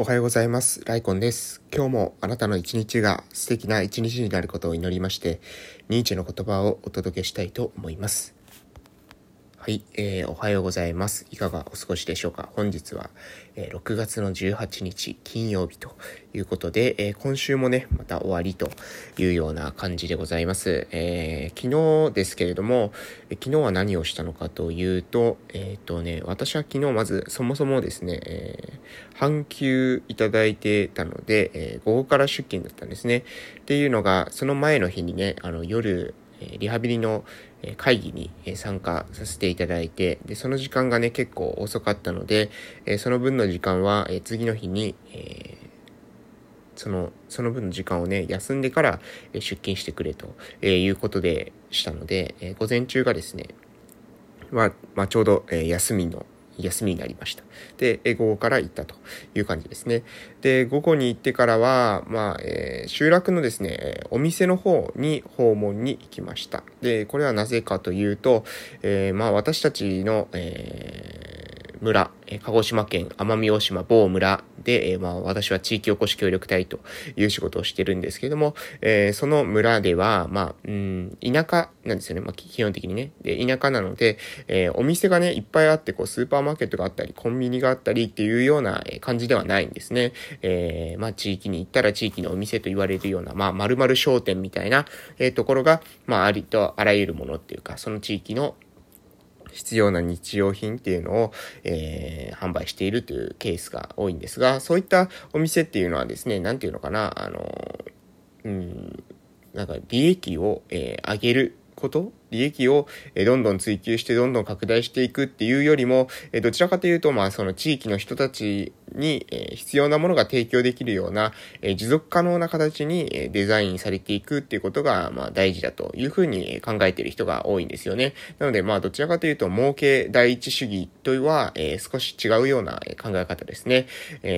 おはようございます。ライコンです。今日もあなたの一日が素敵な一日になることを祈りまして、ニーチェの言葉をお届けしたいと思います。はい、えー、おはようございます。いかがお過ごしでしょうか？本日は、えー、6月の18日金曜日ということで、えー、今週もね、また終わりというような感じでございます。えー、昨日ですけれども、え昨日は何をしたのかというと、えっ、とね、私は昨日まずそもそもですね、え半休いただいてたので、え午後から出勤だったんですね。っていうのが、その前の日にね、あの夜、リハビリの会議に参加させていただいて、で、その時間がね、結構遅かったので、その分の時間は次の日に、その、その分の時間をね、休んでから出勤してくれということでしたので、午前中がですね、は、まあ、ちょうど休みの休みになりました。で、午後から行ったという感じですね。で、午後に行ってからは、まあ、えー、集落のですね、お店の方に訪問に行きました。で、これはなぜかというと、えー、まあ、私たちの、えー、村、え鹿児島県奄美大島某村で、え、まあ、私は地域おこし協力隊という仕事をしてるんですけども、え、その村では、まあ、うん、田舎なんですよね。まあ、基本的にね。で、田舎なので、え、お店がね、いっぱいあって、こう、スーパーマーケットがあったり、コンビニがあったりっていうような感じではないんですね。えー、まあ、地域に行ったら地域のお店と言われるような、まあ、〇〇商店みたいな、え、ところが、まあ、ありとあらゆるものっていうか、その地域の必要な日用品っていうのを、えー、販売しているというケースが多いんですが、そういったお店っていうのはですね、なんていうのかな、あの、うん、なんか利益を、えー、上げること利益をどんどん追求してどんどん拡大していくっていうよりも、どちらかというと、まあその地域の人たちに必要なものが提供できるような持続可能な形にデザインされていくっていうことがまあ大事だというふうに考えている人が多いんですよね。なのでまあどちらかというと儲け第一主義とは少し違うような考え方ですね。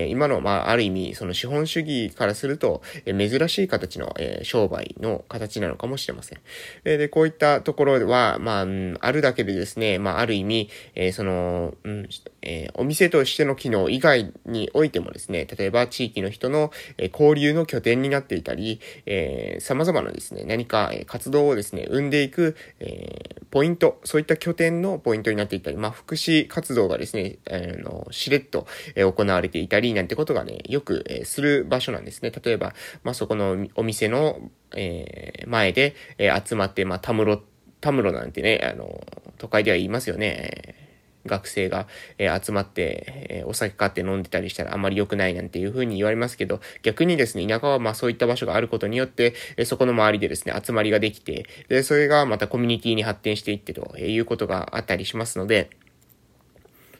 今のまあある意味その資本主義からすると珍しい形の商売の形なのかもしれません。で、こういったところころは、まあ、あるだけでですね、まあ、ある意味、えー、その、うん、えー、お店としての機能以外においてもですね、例えば地域の人の、えー、交流の拠点になっていたり、えー、様々なですね、何か、活動をですね、生んでいく、えポイント、そういった拠点のポイントになっていたり、まあ、福祉活動がですね、えー、の、しれっと、え行われていたり、なんてことがね、よく、えする場所なんですね。例えば、まあ、そこのお店の、え前で、え集まって、まあ、たむろって、タムロなんてね、あの、都会では言いますよね。学生が、えー、集まって、えー、お酒買って飲んでたりしたらあまり良くないなんていう風に言われますけど、逆にですね、田舎はまあそういった場所があることによって、えー、そこの周りでですね、集まりができて、で、それがまたコミュニティに発展していってということがあったりしますので、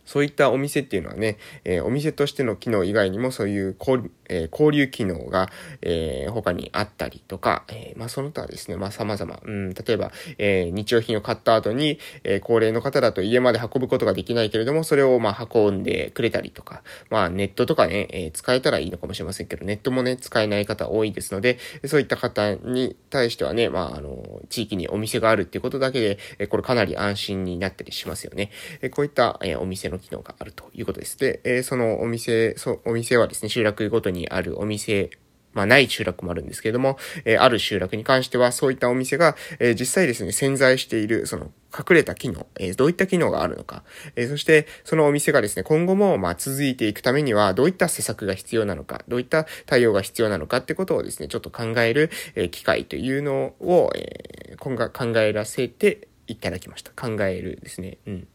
そういったお店っていうのはね、えー、お店としての機能以外にもそういう交,、えー、交流機能が、えー、他にあったりとか、えまあその他ですね、まあ様々、うん、例えば、え日用品を買った後に、え高齢の方だと家まで運ぶことができないけれども、それをまあ運んでくれたりとか、まあネットとかね、え使えたらいいのかもしれませんけど、ネットもね、使えない方多いですので、そういった方に対してはね、まああの、地域にお店があるっていうことだけで、えこれかなり安心になったりしますよね。えこういった、えお店の機能があるということです。で、えー、そのお店、そう、お店はですね、集落ごとにあるお店まあ、ない集落もあるんですけれども、えー、ある集落に関しては、そういったお店が、えー、実際ですね、潜在している、その、隠れた機能、え、どういった機能があるのか、えそして、そのお店がですね、今後も、ま、続いていくためには、どういった施策が必要なのか、どういった対応が必要なのかってことをですね、ちょっと考える、え機会というのを、え今後考えらせていただきました。考えるですね、うん。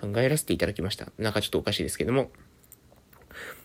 考えらせていただきました。なんかちょっとおかしいですけども、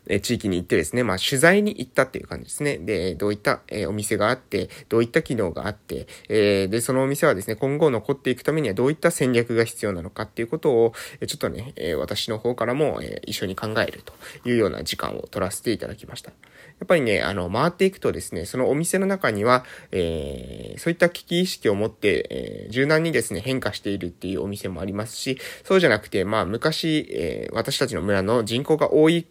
え地域に行ってですね、まあ取材に行ったっていう感じですね。で、どういった、えお店があって、どういった機能があって、えで、そのお店はですね、今後残っていくためにはどういった戦略が必要なのかっていうことを、えちょっとね、え私の方からも、え一緒に考えるというような時間を取らせていただきました。やっぱりね、あの、回っていくとですね、そのお店の中には、えー、そういった危機意識を持って、えー、柔軟にですね、変化しているっていうお店もありますし、そうじゃなくて、まあ、昔、えー、私たちの村の人口が多い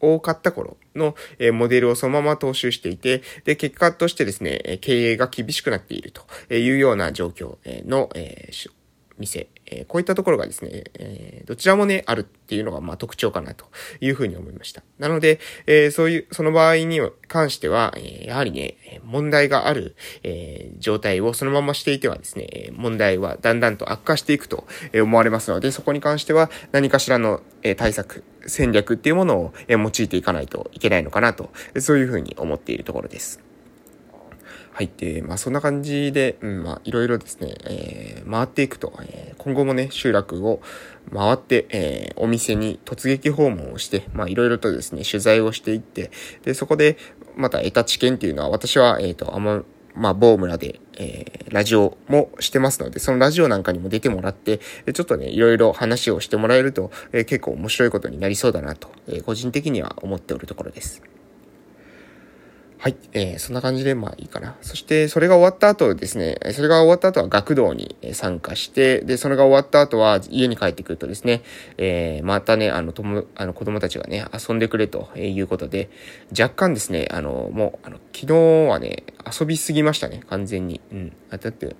多かった頃の、えモデルをそのまま踏襲していて、で、結果としてですね、経営が厳しくなっているというような状況の、え店、えー、こういったところがですね、えー、どちらもね、あるっていうのが、まあ、特徴かなというふうに思いました。なので、えー、そういう、その場合に関しては、えやはりね、問題がある、え状態をそのまましていてはですね、問題はだんだんと悪化していくと思われますので、そこに関しては何かしらのえ対策、戦略っていうものを用いていかないといけないのかなと、そういうふうに思っているところです。入って、まあそんな感じで、うん、まあいろいろですね、えー、回っていくと、えー、今後もね、集落を回って、えー、お店に突撃訪問をして、まあいろいろとですね、取材をしていって、で、そこでまた得た知見っていうのは、私は、えっ、ー、と、あま、まあ、某村で、えー、ラジオもしてますので、そのラジオなんかにも出てもらって、ちょっとね、いろいろ話をしてもらえると、えー、結構面白いことになりそうだなと、えー、個人的には思っておるところです。はい。えー、そんな感じで、まあいいかな。そして、それが終わった後ですね、それが終わった後は学童に参加して、で、それが終わった後は家に帰ってくるとですね、えー、またね、あの、とも、あの、子供たちがね、遊んでくれということで、若干ですね、あの、もう、あの、昨日はね、遊びすぎましたね、完全に。うん。あだって、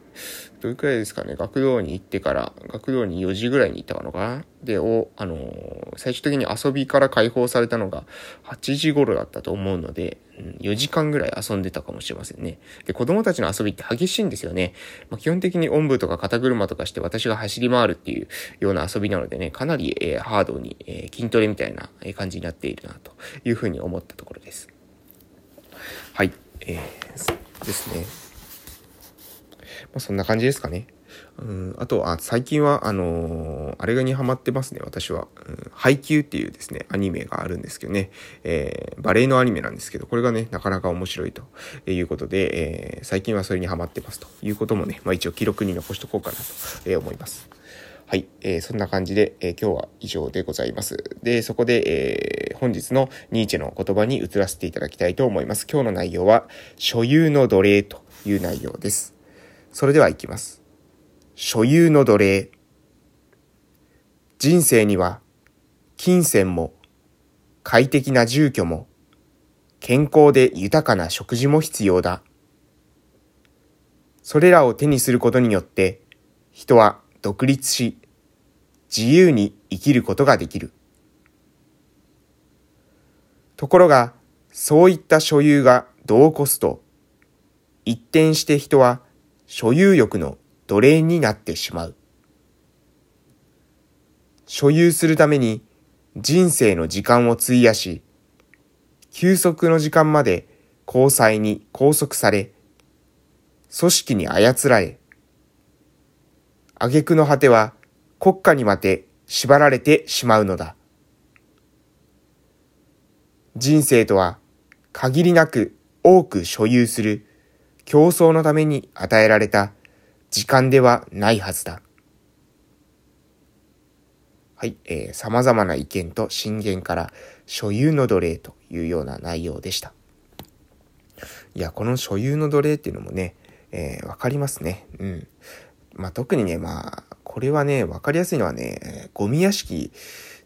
どれくらいですかね、学童に行ってから、学童に4時ぐらいに行ったのかな？で、お、あのー、最終的に遊びから解放されたのが8時頃だったと思うので、うん、4時間ぐらい遊んでたかもしれませんね。で、子供たちの遊びって激しいんですよね。まあ、基本的におんぶとか肩車とかして私が走り回るっていうような遊びなのでね、かなり、えー、ハードに、えー、筋トレみたいな感じになっているなというふうに思ったところです。はい、えー、ですね。まあ、そんな感じですかね。うん、あと、あ、最近は、あのー、あれがにハマってますね、私は。うん、配給っていうですね、アニメがあるんですけどね、えー、バレエのアニメなんですけど、これがね、なかなか面白いということで、えー、最近はそれにハマってますということもね、まあ一応記録に残しとこうかなと、え思います。はい、えー、そんな感じで、えー、今日は以上でございます。で、そこで、えー、本日のニーチェの言葉に移らせていただきたいと思います。今日の内容は、所有の奴隷という内容です。それでは行きます。所有の奴隷。人生には、金銭も、快適な住居も、健康で豊かな食事も必要だ。それらを手にすることによって、人は独立し、自由に生きることができる。ところが、そういった所有が度を越すと、一転して人は所有欲の奴隷になってしまう。所有するために人生の時間を費やし、休息の時間まで交際に拘束され、組織に操られ、挙句の果ては国家にまで縛られてしまうのだ。人生とは限りなく多く所有する競争のために与えられた時間ではないはずだ。はい、えー、様々な意見と進言から所有の奴隷というような内容でした。いや、この所有の奴隷っていうのもね、えー、わかりますね。うん。まあ、特にね、まあ、これはね、わかりやすいのはね、ゴミ屋敷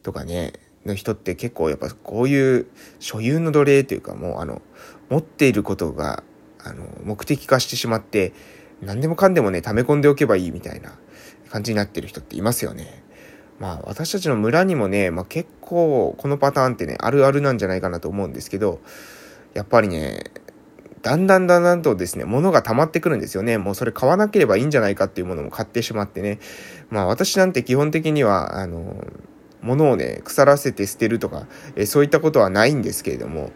とかね、の人って結構やっぱこういう所有の奴隷というかもうあの、持っていることがあの、目的化してしまって、何でもかんでもね、溜め込んでおけばいいみたいな感じになってる人っていますよね。まあ私たちの村にもね、まあ結構このパターンってね、あるあるなんじゃないかなと思うんですけど、やっぱりね、だんだんだんだんとですね、物が溜まってくるんですよね。もうそれ買わなければいいんじゃないかっていうものも買ってしまってね。まあ私なんて基本的には、あの、物をね、腐らせて捨てるとか、えそういったことはないんですけれども、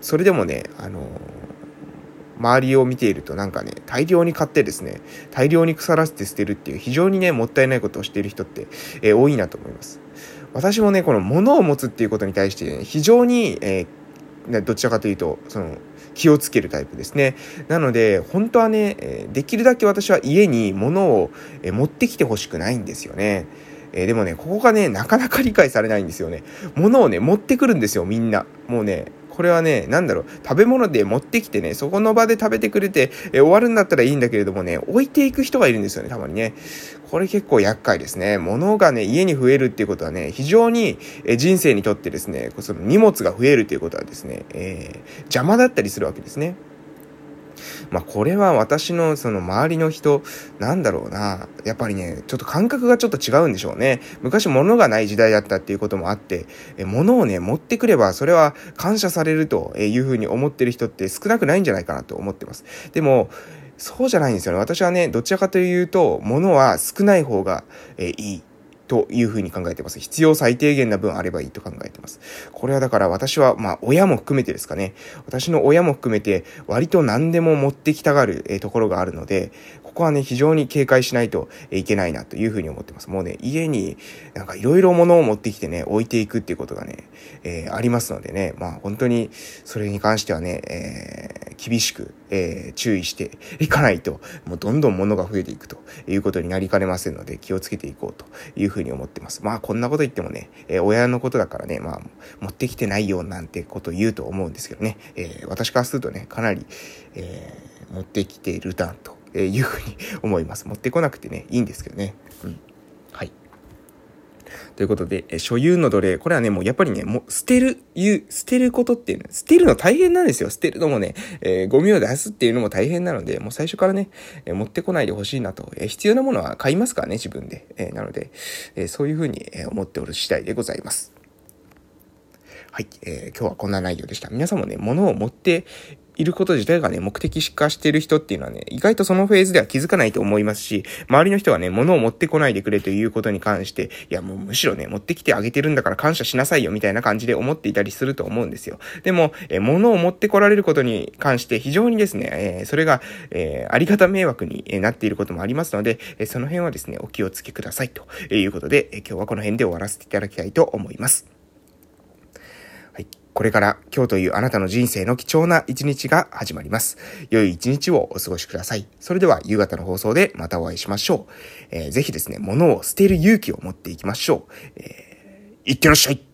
それでもね、あの、周りを見ているとなんかね、大量に買ってですね、大量に腐らせて捨てるっていう非常にね、もったいないことをしている人って、え、多いなと思います。私もね、この物を持つっていうことに対して、ね、非常に、えー、どちらかというと、その、気をつけるタイプですね。なので、本当はね、できるだけ私は家に物を持ってきてほしくないんですよね。えでもね、ここがね、なかなか理解されないんですよね。物をね、持ってくるんですよ、みんな。もうね、これはね、なんだろう、食べ物で持ってきてね、そこの場で食べてくれて、え終わるんだったらいいんだけれどもね、置いていく人がいるんですよね、たまにね。これ結構厄介ですね。物がね、家に増えるっていうことはね、非常に、え人生にとってですね、その荷物が増えるということはですね、えー、邪魔だったりするわけですね。まあこれは私のその周りの人、なんだろうな。やっぱりね、ちょっと感覚がちょっと違うんでしょうね。昔物がない時代だったっていうこともあって、え物をね、持ってくればそれは感謝されるというふうに思ってる人って少なくないんじゃないかなと思ってます。でも、そうじゃないんですよね。私はね、どちらかというと、物は少ない方が、えいい。というふうに考えてます。必要最低限な分あればいいと考えてます。これはだから私は、まあ親も含めてですかね。私の親も含めて割と何でも持ってきたがる、えところがあるので、ここはね、非常に警戒しないといけないなというふうに思ってます。もうね、家になんかいろいろ物を持ってきてね、置いていくっていうことがね、えー、ありますのでね、まあ本当にそれに関してはね、えー、厳しく、えー、注意していかないと、もうどんどん物が増えていくということになりかねませんので、気をつけていこうというふうに思ってます。まあこんなこと言ってもね、え、親のことだからね、まあ持ってきてないよなんてこと言うと思うんですけどね、え、私からするとね、かなり、え、持ってきているだとえいうふうに思います。持ってこなくてね、いいんですけどね。うん。はい。ということで、え所有の奴隷。これはね、もうやっぱりね、もう捨てる、言う、捨てることっていうの、捨てるの大変なんですよ。捨てるのもね、えー、ゴミを出すっていうのも大変なので、もう最初からね、えー、持ってこないでほしいなと。えー、必要なものは買いますからね、自分で。えなので、えそういうふうに、え思っておる次第でございます。はい、えー今日はこんな内容でした。皆さんもね、物を持っていること自体がね、目的化してる人っていうのはね、意外とそのフェーズでは気づかないと思いますし、周りの人がね、物を持ってこないでくれということに関して、いやもうむしろね、持ってきてあげてるんだから感謝しなさいよみたいな感じで思っていたりすると思うんですよ。でも、え物を持ってこられることに関して非常にですね、えそれが、えありがた迷惑になっていることもありますので、えその辺はですね、お気をつけくださいということで、え今日はこの辺で終わらせていただきたいと思います。これから今日というあなたの人生の貴重な一日が始まります。良い一日をお過ごしください。それでは夕方の放送でまたお会いしましょう。えー、ぜひですね、物を捨てる勇気を持っていきましょう。えー、いってらっしゃい